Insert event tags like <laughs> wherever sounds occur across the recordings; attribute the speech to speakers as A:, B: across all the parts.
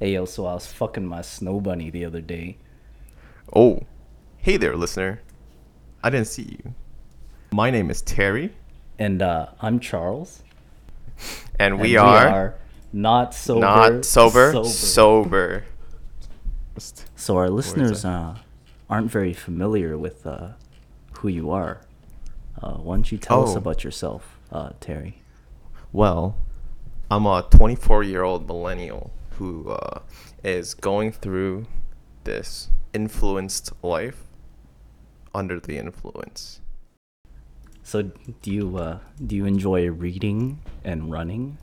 A: Hey yo, so I was fucking my snow bunny the other day.
B: Oh, hey there, listener. I didn't see you. My name is Terry,
A: And uh, I'm Charles.
B: and,
A: and
B: we, are
A: not sober.
B: not sober, sober.
A: So our listeners uh, aren't very familiar with uh, who you are. Uh, why don't you tell us
B: Oh.
A: about yourself, uh, Terry?
B: Well, I'm a 24 year old millennial who uh, is going through this influenced life under the influence.
A: So do you uh, do you enjoy reading and running?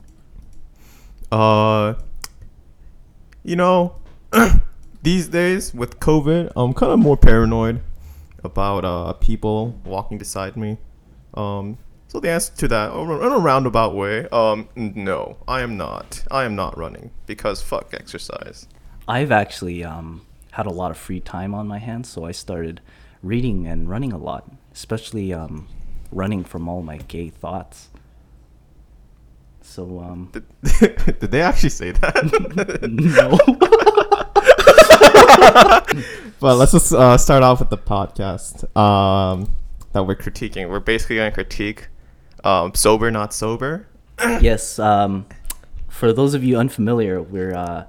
B: Uh, you know, <clears throat> these days with COVID, I'm kind of more paranoid about uh people walking beside me. Um, so the answer to that, in a roundabout way, um, no, I am not. I am not running because fuck exercise.
A: I've actually um, had a lot of free time on my hands, so I started reading and running a lot, especially um, running from all my gay thoughts. So um,
B: Did, <laughs> did they actually say that? <laughs>
A: no. <laughs>
B: but let's just uh, start off with the podcast um, that we're critiquing. We're basically going to critique um, sober, not sober. <coughs>
A: yes. Um, for those of you unfamiliar, we're uh,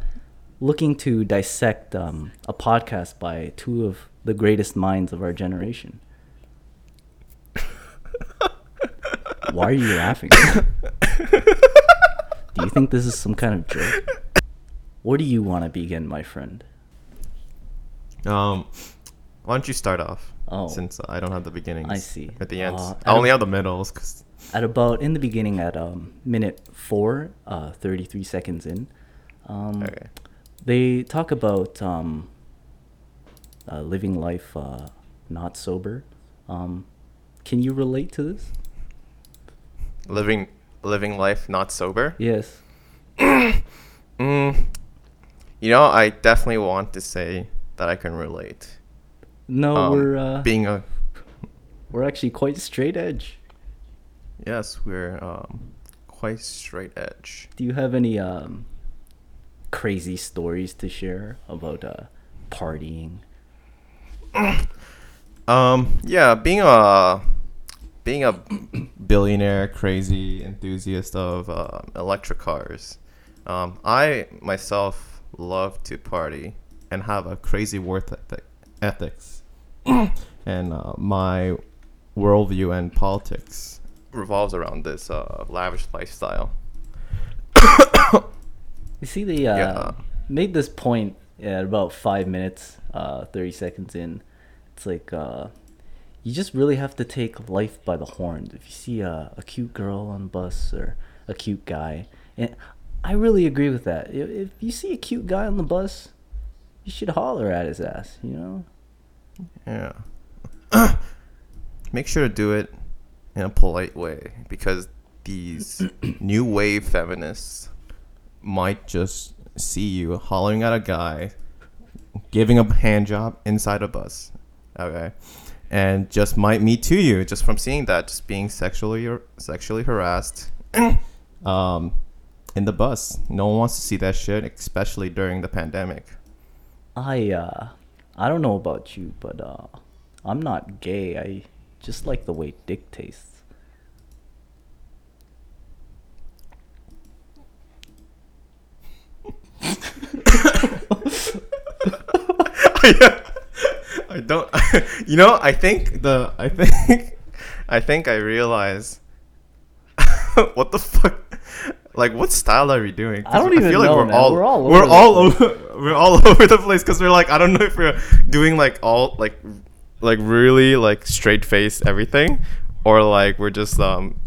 A: looking to dissect um, a podcast by two of the greatest minds of our generation. <laughs> Why are you laughing? <laughs> do you think this is some kind of joke? Where do you want to begin, my friend?
B: Um, why don't you start off?
A: Oh.
B: Since I don't have the beginnings.
A: I see.
B: At the ends,
A: Uh,
B: I only have the middles. Cause
A: At about in the beginning, at um, minute four, uh, 33 seconds in, um,
B: okay.
A: they talk about um, uh, living life uh, not sober. Um, can you relate to this?
B: living living life not sober.
A: Yes. <coughs>
B: Mm, you know, I definitely want to say that I can relate.
A: No,
B: Um,
A: we're uh,
B: being a
A: we're actually quite straight edge.
B: yes, we're um, quite straight edge.
A: Do you have any um, crazy stories to share about uh, partying? <clears throat>
B: Um, yeah, being a being a billionaire, crazy enthusiast of uh, electric cars, um, I myself love to party and have a crazy worth ethic, ethics, <coughs> and uh, my worldview and politics revolves around this uh, lavish lifestyle. <coughs>
A: You see, they uh,
B: Yeah.
A: made this point at about five minutes, uh, 30 seconds in. It's like, uh, you just really have to take life by the horns. If you see a, a cute girl on a bus or a cute guy, and I really agree with that. If, if you see a cute guy on the bus, you should holler at his ass, you know?
B: Yeah. <clears throat> Make sure to do it in a polite way because these <clears throat> new wave feminists might just see you hollering at a guy, giving a hand job inside a bus. Okay. And just might me to you just from seeing that, just being sexually or sexually harassed <clears throat> um, in the bus. No one wants to see that shit, especially during the pandemic.
A: I, uh, I don't know about you, but, uh, I'm not gay. I just like the way dick tastes. <laughs>
B: I don't. <laughs> You know, I think the. I think. <laughs> I think I realize. what the fuck? Like, what style are we doing?
A: I don't even
B: feel like
A: know,
B: we're
A: man.
B: all
A: We're all
B: we're
A: over the
B: all over <laughs> we're all <laughs> over the place because we're like I don't know if we're doing like all like like really like straight face everything or like we're just um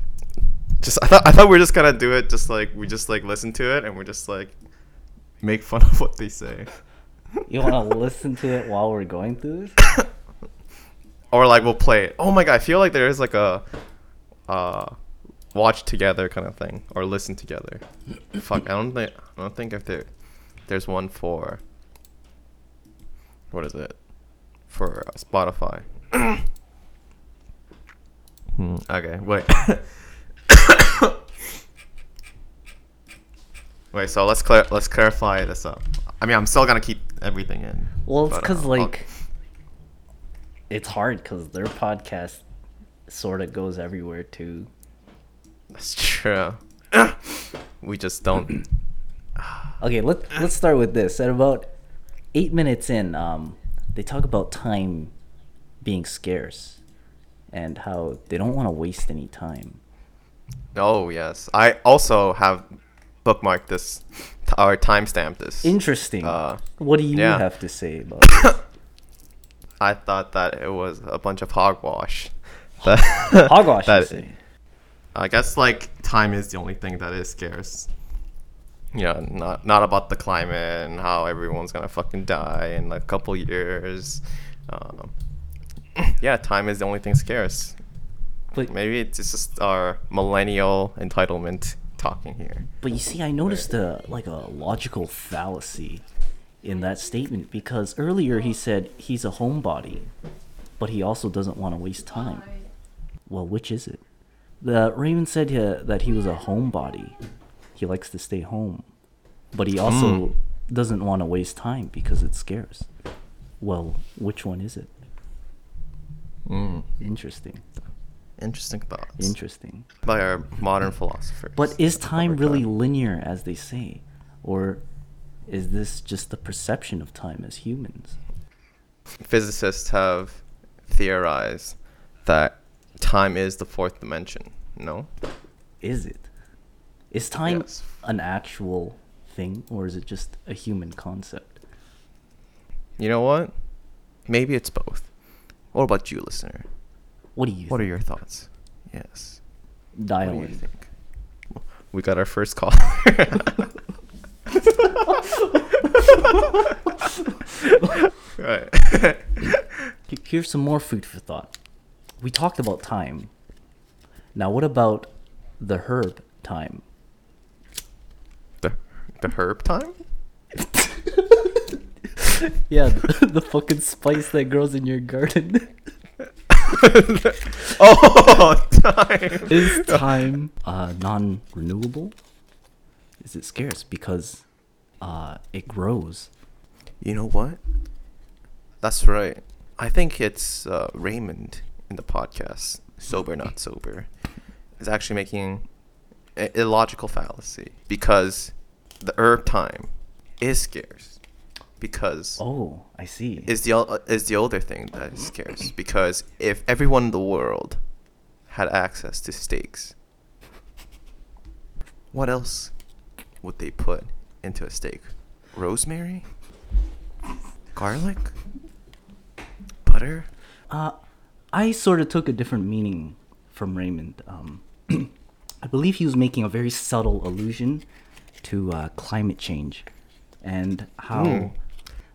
B: just I thought I thought we are just gonna do it just like we just like listen to it and we're just like make fun <laughs> of what they say.
A: You want to listen to it while we're going through this? <coughs>
B: or like we'll play it. Oh my god, I feel like there is like a uh watch together kind of thing or listen together. <coughs> Fuck, I don't think I don't think if there there's one for what is it? For uh, Spotify. <coughs> Hmm, okay, wait. <coughs> wait, so let's clar- let's clarify this up. I mean, I'm still gonna keep everything in.
A: Well, it's because
B: uh, I'll-
A: like it's hard because their podcast sort of goes everywhere too.
B: That's true. <coughs> we just don't. <coughs>
A: Okay, let let's start with this. At about eight minutes in, um, they talk about time being scarce and how they don't want to waste any time.
B: Oh yes, I also have bookmarked this or timestamped this.
A: Interesting.
B: Uh,
A: what do you
B: yeah.
A: have to say about? <coughs>
B: I thought that it was a bunch of hogwash. <laughs> That,
A: Hogwash, you <laughs>
B: that-
A: say?
B: I guess like time is the only thing that is scarce. Yeah, not not about the climate and how everyone's gonna fucking die in like a couple years. Um, <clears throat> yeah, time is the only thing scarce.
A: But
B: Maybe it's just our millennial entitlement talking here.
A: But you see, I noticed a like a logical fallacy in that statement because earlier he said he's a homebody, but he also doesn't want to waste time. Well, which is it? The Raymond said uh, that he was a homebody. He likes to stay home, but he also doesn't want to waste time because it's scarce. Well, which one is it?
B: Mm.
A: Interesting.
B: Interesting thoughts
A: Interesting.
B: by our modern philosophers.
A: But is time really
B: time.
A: linear as they say? Or is this just the perception of time as humans?
B: physicists have theorized that time is the fourth dimension. No?
A: Is it? Is time
B: Yes.
A: an actual thing or is it just a human concept?
B: You know what? Maybe it's both. What about you, listener?
A: What do you
B: What are your thoughts? Yes.
A: Dial
B: what do you think? We got our first call. <laughs> <laughs> right.
A: Here's some more food for thought. We talked about time. Now what about the herb thyme?
B: the the herb thyme? <laughs>
A: Yeah, the, <laughs> the fucking spice that grows in your garden. <laughs>
B: oh, time.
A: Is time uh, non-renewable? Is it scarce because uh, it grows?
B: You know what? That's right. I think it's uh, Raymond in the podcast, Sober Not Sober, is actually making a illogical fallacy because the herb thyme is scarce because
A: Oh, I see.
B: is the is the older thing that is scarce because if everyone in the world had access to steaks, what else would they put into a steak? Rosemary, garlic, butter.
A: Uh, I sort of took a different meaning from Raymond. Um, <clears throat> I believe he was making a very subtle allusion to uh, climate change and how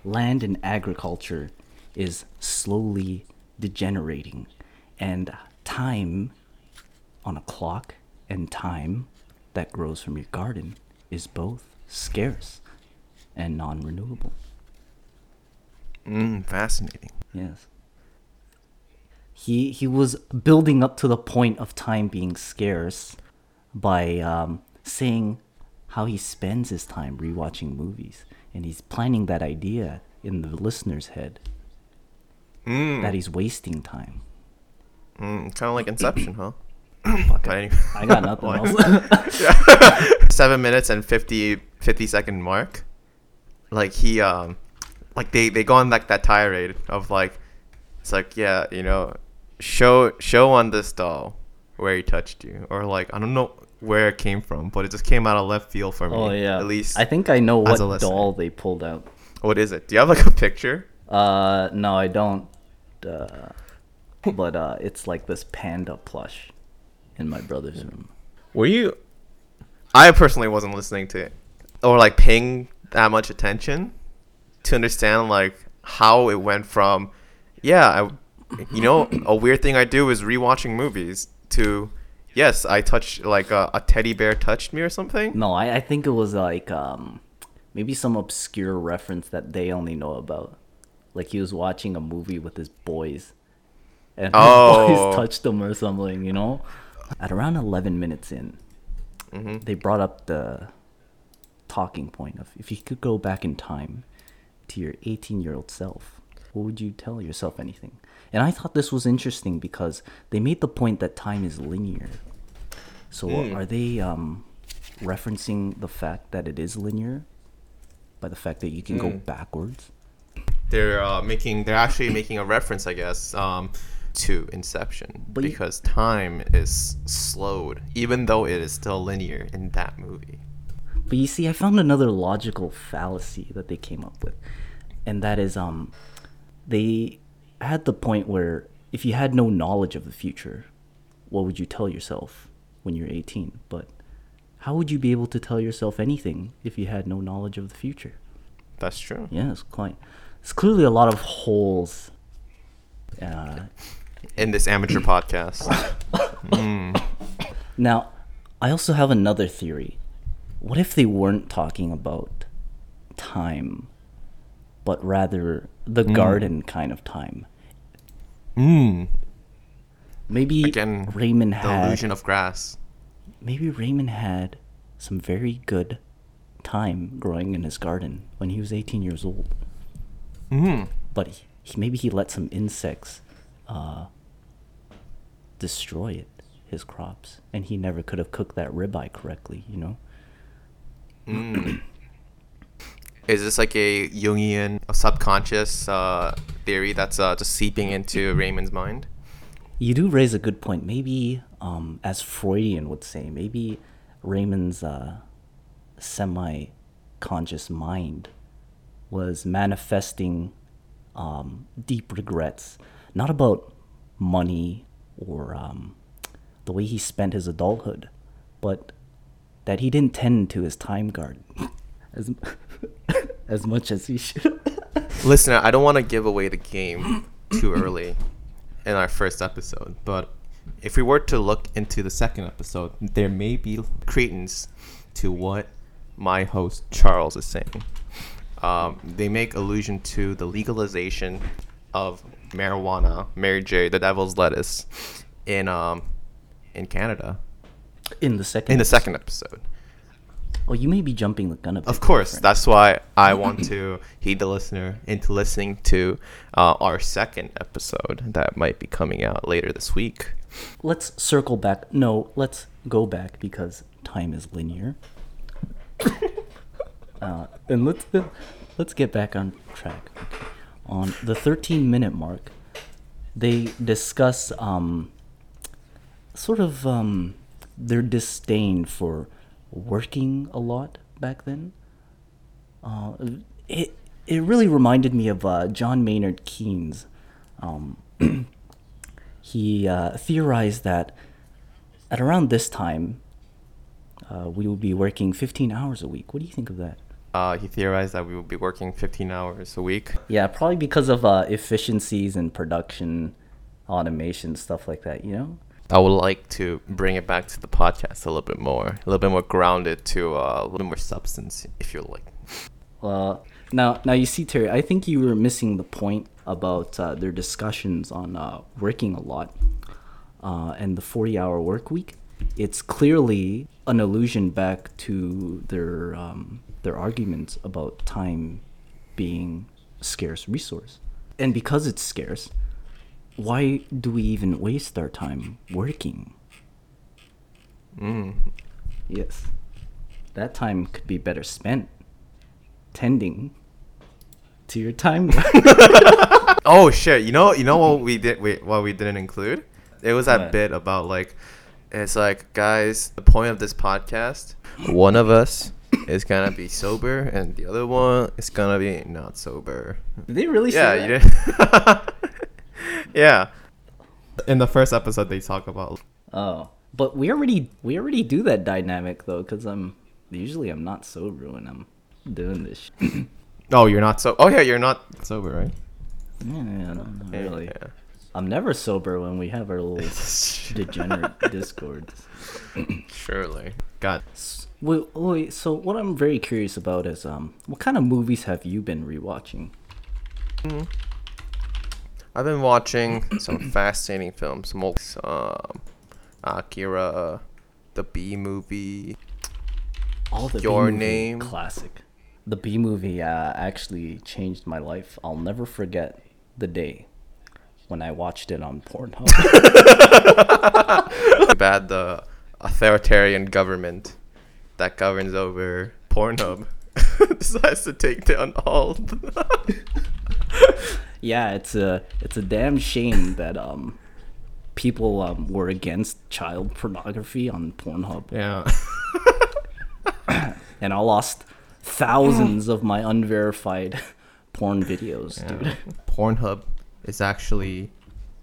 B: Hmm.
A: land and agriculture is slowly degenerating, and time on a clock and time that grows from your garden is both scarce and non renewable.
B: Mm, fascinating.
A: Yes. He he was building up to the point of time being scarce by um, saying how he spends his time rewatching movies, and he's planting that idea in the listener's head
B: Mm,
A: that he's wasting time.
B: mm, kind of like Inception, huh? <coughs> Anyway-
A: I got nothing <laughs> else. <laughs>
B: seven minutes and 50, 50 second mark like he um like they they go on like that tirade of like it's like yeah you know show show on this doll where he touched you or like i don't know where it came from but it just came out of left field for me
A: oh yeah.
B: at least
A: I think I know what doll they pulled out.
B: what is it do you have like a picture
A: Uh, no, I don't. Uh, but uh, it's like this panda plush in my brother's room.
B: were you i personally wasn't listening to it or like paying that much attention to understand like how it went from yeah I, you know a weird thing i do is rewatching movies to yes i touched like a, a teddy bear touched me or something
A: No, I, I think it was like um maybe some obscure reference that they only know about. Like he was watching a movie with his boys. And <laughs> his
B: Oh.
A: boys touched him or something, you know? At around 11 minutes in,
B: Mhm.
A: they brought up the talking point of if you could go back in time to your 18 year old self, what would you tell yourself anything? And I thought this was interesting because they made the point that time is linear. So are they um, referencing the fact that it is linear by the fact that you can go backwards?
B: They're uh, making. They're actually making a reference, I guess, um, to Inception
A: But you-
B: because time is slowed, even though it is still linear in that movie.
A: But you see, I found another logical fallacy that they came up with, and that is, um, they had the point where if you had no knowledge of the future, what would you tell yourself when you're 18? But how would you be able to tell yourself anything if you had no knowledge of the future?
B: That's true.
A: Yeah, it's quite. It's clearly a lot of holes. Uh,
B: In this amateur podcast. Mm. <coughs>
A: Now, I also have another theory. What if they weren't talking about time, but rather the garden kind of time?
B: Mm.
A: Maybe
B: Again,
A: Raymond
B: The
A: had
B: illusion of grass.
A: maybe Raymond had some very good thyme growing in his garden when he was 18 years old.
B: Mm.
A: But he, he maybe he let some insects uh, destroy it, his crops, and he never could have cooked that ribeye correctly. You know.
B: Mm. Is this like a Jungian a subconscious uh, theory that's uh, just seeping into Raymond's mind?
A: You do raise a good point. Maybe, um, as Freudian would say, maybe Raymond's uh, semi-conscious mind was manifesting um, deep regrets, not about money or um, the way he spent his adulthood, but that he didn't tend to his time garden <laughs> as <laughs> as much as he should.
B: Listener, I don't want to give away the game too early in our first episode, but if we were to look into the second episode, there may be credence to what my host Charles is saying. Um, they make allusion to the legalization of marijuana, Mary J, the devil's lettuce, in um, in Canada
A: in the second.
B: in the second episode.
A: Oh, you may be jumping the gun a bit.
B: Of course,
A: friend.
B: that's why I want to heed the listener into listening to uh, our second episode that might be coming out later this week.
A: let's circle back. No, let's go back because time is linear. <laughs> uh, and let's let's get back on track. Okay. On the 13 minute mark, they discuss um, sort of um, their disdain for working a lot back then. Uh, it it really reminded me of uh, John Maynard Keynes. Um, <clears throat> he uh, theorized that at around this time, uh, we would be working 15 hours a week. What do you think of that?
B: Uh, he theorized that we would be working 15 hours a week.
A: Yeah, probably because of uh, efficiencies in production, automation, stuff like that. You know.
B: I would like to bring it back to the podcast a little bit more, a little bit more grounded to uh, a little more substance, if you like.
A: Uh, now, now you see, Terry. I think you were missing the point about uh, their discussions on uh, working a lot uh, and the forty-hour work week. It's clearly an allusion back to their um, their arguments about time being a scarce resource, and because it's scarce, why do we even waste our time working?
B: Mm.
A: Yes, that time could be better spent tending to your thyme. <laughs>
B: Oh <laughs> shit! You know, you know what we did? Wait, what we didn't include? It was that
A: What?
B: bit about like, it's like, guys, the point of this podcast, one of us is gonna be sober and the other one is gonna be not sober.
A: Did they really
B: Yeah,
A: say
B: you did. <laughs> <laughs> yeah. In the first episode, they talk about.
A: Oh, but we already we already do that dynamic though, because I'm usually I'm not sober when I'm doing this. <laughs>
B: Oh, you're not so. Oh yeah, you're not sober, right?
A: yeah, yeah, no, not really.
B: Yeah.
A: I'm never sober when we have our little <laughs> degenerate discords.
B: Surely. God.
A: Wait, wait, so what I'm very curious about is um, what kind of movies have you been rewatching?
B: I've been watching some fascinating films. Um, Akira, the Bee Movie.
A: All the
B: Your
A: B-movie
B: Name.
A: classic. The Bee Movie uh, actually changed my life. I'll never forget the day when I watched it on Pornhub. <laughs> <laughs>
B: bad the authoritarian government that governs over Pornhub <laughs> decides to take down all. the-
A: yeah, it's a it's a damn shame that um people um, were against child pornography on Pornhub,
B: yeah. <laughs> <coughs>
A: and I lost thousands of my unverified porn videos,
B: Yeah.
A: dude.
B: Pornhub is actually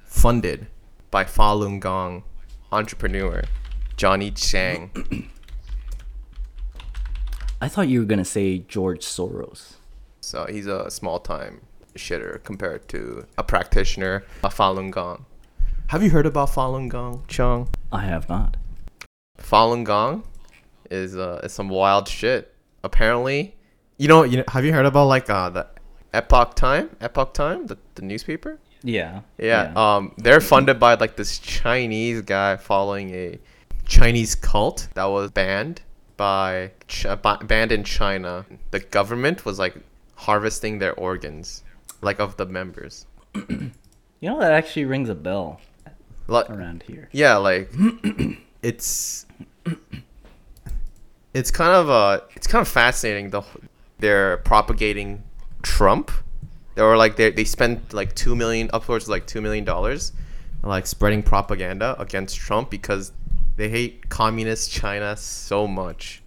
B: funded by Falun Gong entrepreneur Johnny Chang. <coughs>
A: I thought you were gonna say George Soros.
B: So he's a small time shitter compared to a practitioner of Falun Gong. Have you heard about Falun Gong, Chung?
A: I have not.
B: Falun Gong is uh is some wild shit. Apparently, you know, you know, have you heard about like uh the Epoch Time, Epoch Time, the, the newspaper?
A: Yeah.
B: Yeah, um, they're funded by like this Chinese guy following a Chinese cult that was banned by Ch- ba- banned in China. The government was like harvesting their organs, like of the members. <clears throat>
A: you know that actually rings a bell
B: Like,
A: around here.
B: yeah, like <clears throat> it's it's kind of uh it's kind of fascinating. The they're propagating Trump. They were like they they spent like two million upwards of like two million dollars, like spreading propaganda against Trump because they hate communist China so much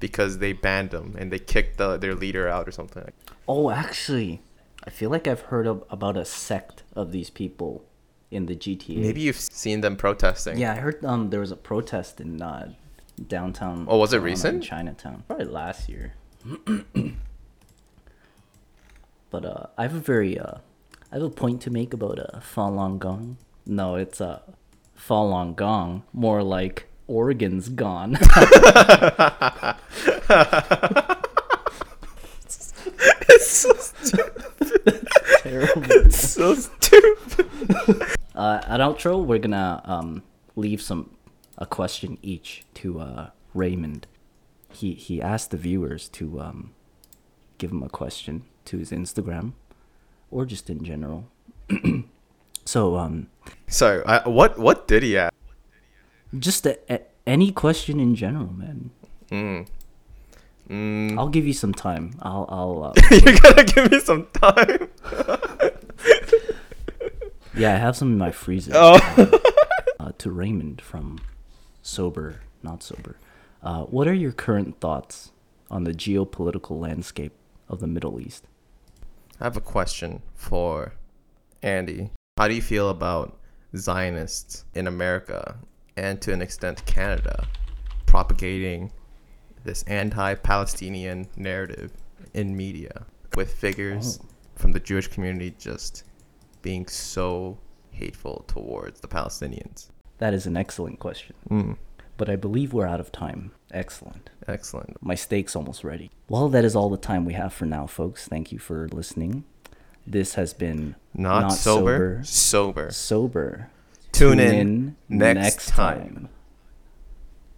B: because they banned them and they kicked the, their leader out or something.
A: Oh, actually, I feel like I've heard of, about a sect of these people in the GTA.
B: Maybe you've seen them protesting.
A: Yeah, I heard um there was a protest in uh, downtown.
B: Oh, was it
A: Toronto
B: recent?
A: Chinatown, probably last year. <clears throat> but uh, I have a very uh, I have a point to make about uh, Falun Gong. No, it's uh, Falun Gong, more like organs gone. <laughs> <laughs>
B: it's so stupid.
A: Terrible. <laughs>
B: so stupid. <laughs>
A: Uh, at outro, we're gonna um, leave some a question each to uh, Raymond. He he asked the viewers to um, give him a question to his Instagram, or just in general. <clears throat> so um,
B: So, I, what what did he ask?
A: just a, a, any question in general, man.
B: Mm. Mm.
A: I'll give you some time. I'll I'll uh, <laughs>
B: You're gonna give me some time. <laughs>
A: yeah, I have some in my freezer.
B: Oh. <laughs>
A: uh, to Raymond from Sober, Not Sober. Uh, what are your current thoughts on the geopolitical landscape of the Middle East?
B: I have a question for Andy. How do you feel about Zionists in America and to an extent Canada propagating this anti Palestinian narrative in media with figures
A: Oh.
B: From the Jewish community just being so hateful towards the Palestinians?
A: That is an excellent question,
B: Mm,
A: but I believe we're out of time. Excellent.
B: excellent.
A: My steak's almost ready. Well, that is all the time we have for now, folks. Thank you for listening. This has been
B: Not, sober, sober.
A: Sober.
B: Tune in next time.